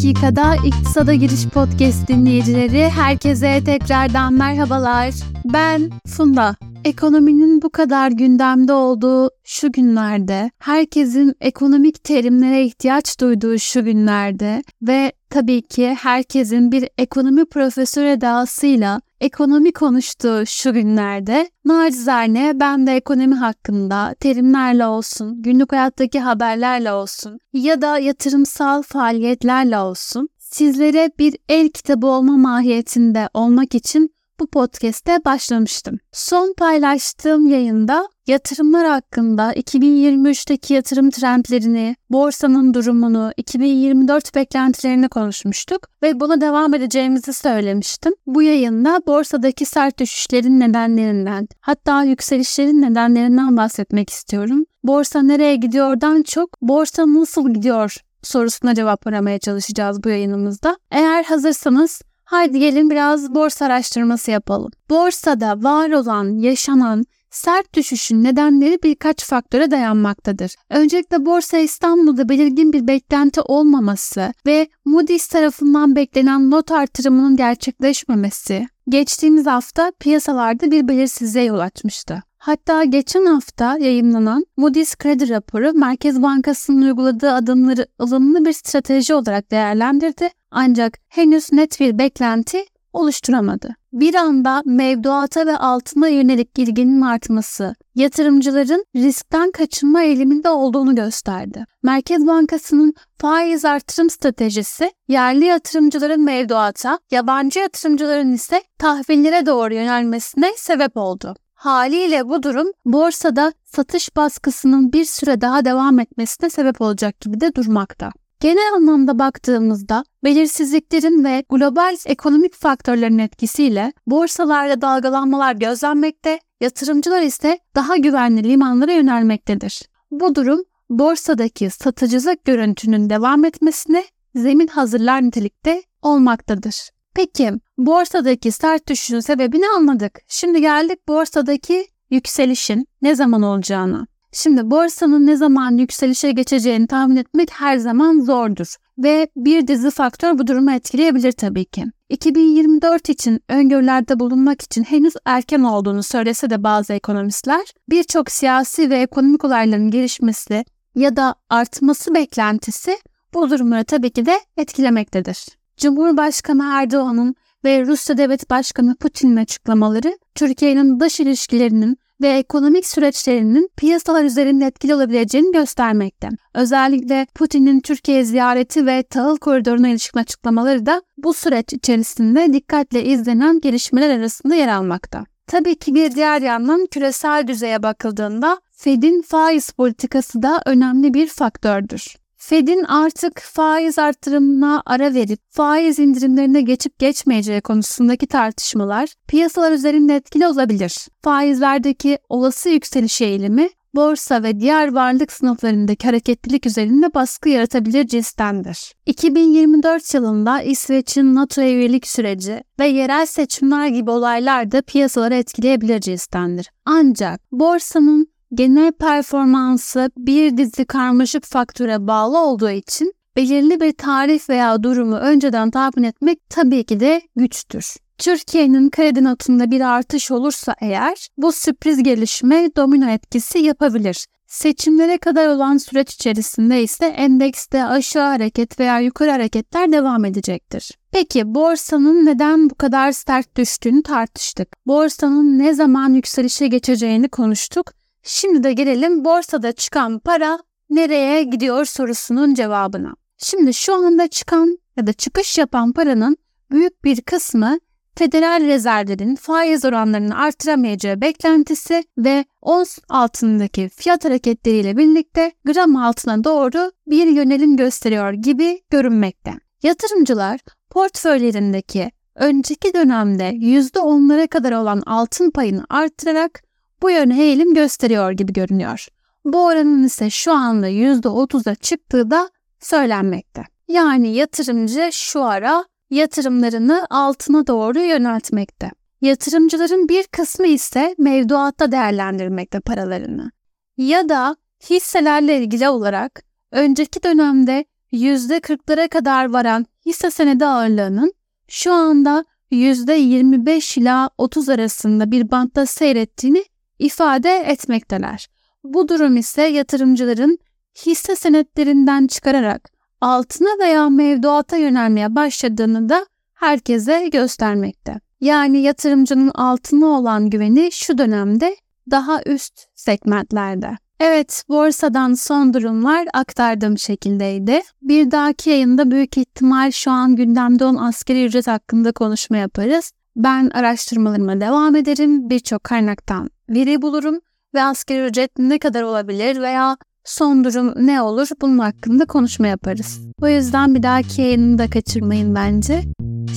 3 dakikada İktisada Giriş Podcast dinleyicileri herkese tekrardan merhabalar. Ben Funda. Ekonominin bu kadar gündemde olduğu şu günlerde, herkesin ekonomik terimlere ihtiyaç duyduğu şu günlerde ve tabii ki herkesin bir ekonomi profesör edasıyla ekonomi konuştuğu şu günlerde nacizane ben de ekonomi hakkında terimlerle olsun, günlük hayattaki haberlerle olsun ya da yatırımsal faaliyetlerle olsun sizlere bir el kitabı olma mahiyetinde olmak için bu podcast'te başlamıştım. Son paylaştığım yayında yatırımlar hakkında 2023'teki yatırım trendlerini, borsanın durumunu, 2024 beklentilerini konuşmuştuk ve buna devam edeceğimizi söylemiştim. Bu yayında borsadaki sert düşüşlerin nedenlerinden, hatta yükselişlerin nedenlerinden bahsetmek istiyorum. Borsa nereye gidiyordan çok borsa nasıl gidiyor sorusuna cevap aramaya çalışacağız bu yayınımızda. Eğer hazırsanız Haydi gelin biraz borsa araştırması yapalım. Borsada var olan, yaşanan sert düşüşün nedenleri birkaç faktöre dayanmaktadır. Öncelikle Borsa İstanbul'da belirgin bir beklenti olmaması ve Moody's tarafından beklenen not artırımının gerçekleşmemesi, geçtiğimiz hafta piyasalarda bir belirsizliğe yol açmıştı. Hatta geçen hafta yayınlanan Moody's kredi raporu Merkez Bankası'nın uyguladığı adımları ılımlı bir strateji olarak değerlendirdi ancak henüz net bir beklenti oluşturamadı. Bir anda mevduata ve altına yönelik ilginin artması, yatırımcıların riskten kaçınma eğiliminde olduğunu gösterdi. Merkez Bankası'nın faiz artırım stratejisi yerli yatırımcıların mevduata, yabancı yatırımcıların ise tahvillere doğru yönelmesine sebep oldu. Haliyle bu durum borsada satış baskısının bir süre daha devam etmesine sebep olacak gibi de durmakta. Genel anlamda baktığımızda belirsizliklerin ve global ekonomik faktörlerin etkisiyle borsalarda dalgalanmalar gözlenmekte, yatırımcılar ise daha güvenli limanlara yönelmektedir. Bu durum borsadaki satıcılık görüntünün devam etmesine zemin hazırlar nitelikte olmaktadır. Peki borsadaki sert düşüşün sebebini anladık. Şimdi geldik borsadaki yükselişin ne zaman olacağına. Şimdi borsanın ne zaman yükselişe geçeceğini tahmin etmek her zaman zordur ve bir dizi faktör bu durumu etkileyebilir tabii ki. 2024 için öngörülerde bulunmak için henüz erken olduğunu söylese de bazı ekonomistler, birçok siyasi ve ekonomik olayların gelişmesi ya da artması beklentisi bu durumları tabii ki de etkilemektedir. Cumhurbaşkanı Erdoğan'ın ve Rusya Devlet Başkanı Putin'in açıklamaları Türkiye'nin dış ilişkilerinin ve ekonomik süreçlerinin piyasalar üzerinde etkili olabileceğini göstermekte. Özellikle Putin'in Türkiye ziyareti ve tahıl koridoruna ilişkin açıklamaları da bu süreç içerisinde dikkatle izlenen gelişmeler arasında yer almakta. Tabii ki bir diğer yandan küresel düzeye bakıldığında Fed'in faiz politikası da önemli bir faktördür. Fed'in artık faiz artırımına ara verip faiz indirimlerine geçip geçmeyeceği konusundaki tartışmalar piyasalar üzerinde etkili olabilir. Faizlerdeki olası yükseliş eğilimi borsa ve diğer varlık sınıflarındaki hareketlilik üzerinde baskı yaratabilir cinstendir. 2024 yılında İsveç'in NATO'ya üyelik süreci ve yerel seçimler gibi olaylar da piyasaları etkileyebilir cinstendir. Ancak borsanın genel performansı bir dizi karmaşık faktöre bağlı olduğu için belirli bir tarih veya durumu önceden tahmin etmek tabii ki de güçtür. Türkiye'nin kredi notunda bir artış olursa eğer bu sürpriz gelişme domino etkisi yapabilir. Seçimlere kadar olan süreç içerisinde ise endekste aşağı hareket veya yukarı hareketler devam edecektir. Peki borsanın neden bu kadar sert düştüğünü tartıştık. Borsanın ne zaman yükselişe geçeceğini konuştuk Şimdi de gelelim borsada çıkan para nereye gidiyor sorusunun cevabına. Şimdi şu anda çıkan ya da çıkış yapan paranın büyük bir kısmı federal rezervlerin faiz oranlarını artıramayacağı beklentisi ve ons altındaki fiyat hareketleriyle birlikte gram altına doğru bir yönelim gösteriyor gibi görünmekte. Yatırımcılar portföylerindeki önceki dönemde %10'lara kadar olan altın payını artırarak bu yöne eğilim gösteriyor gibi görünüyor. Bu oranın ise şu anda %30'a çıktığı da söylenmekte. Yani yatırımcı şu ara yatırımlarını altına doğru yöneltmekte. Yatırımcıların bir kısmı ise mevduatta değerlendirmekte paralarını. Ya da hisselerle ilgili olarak önceki dönemde %40'lara kadar varan hisse senedi ağırlığının şu anda %25 ila 30 arasında bir bantta seyrettiğini ifade etmekteler. Bu durum ise yatırımcıların hisse senetlerinden çıkararak altına veya mevduata yönelmeye başladığını da herkese göstermekte. Yani yatırımcının altına olan güveni şu dönemde daha üst segmentlerde. Evet, borsadan son durumlar aktardığım şekildeydi. Bir dahaki yayında büyük ihtimal şu an gündemde olan askeri ücret hakkında konuşma yaparız. Ben araştırmalarıma devam ederim. Birçok kaynaktan veri bulurum ve askeri ücret ne kadar olabilir veya son durum ne olur bunun hakkında konuşma yaparız. O yüzden bir dahaki yayını da kaçırmayın bence.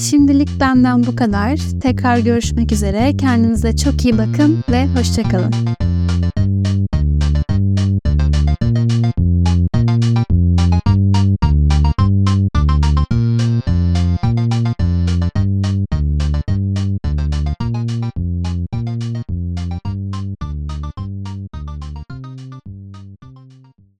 Şimdilik benden bu kadar. Tekrar görüşmek üzere. Kendinize çok iyi bakın ve hoşçakalın.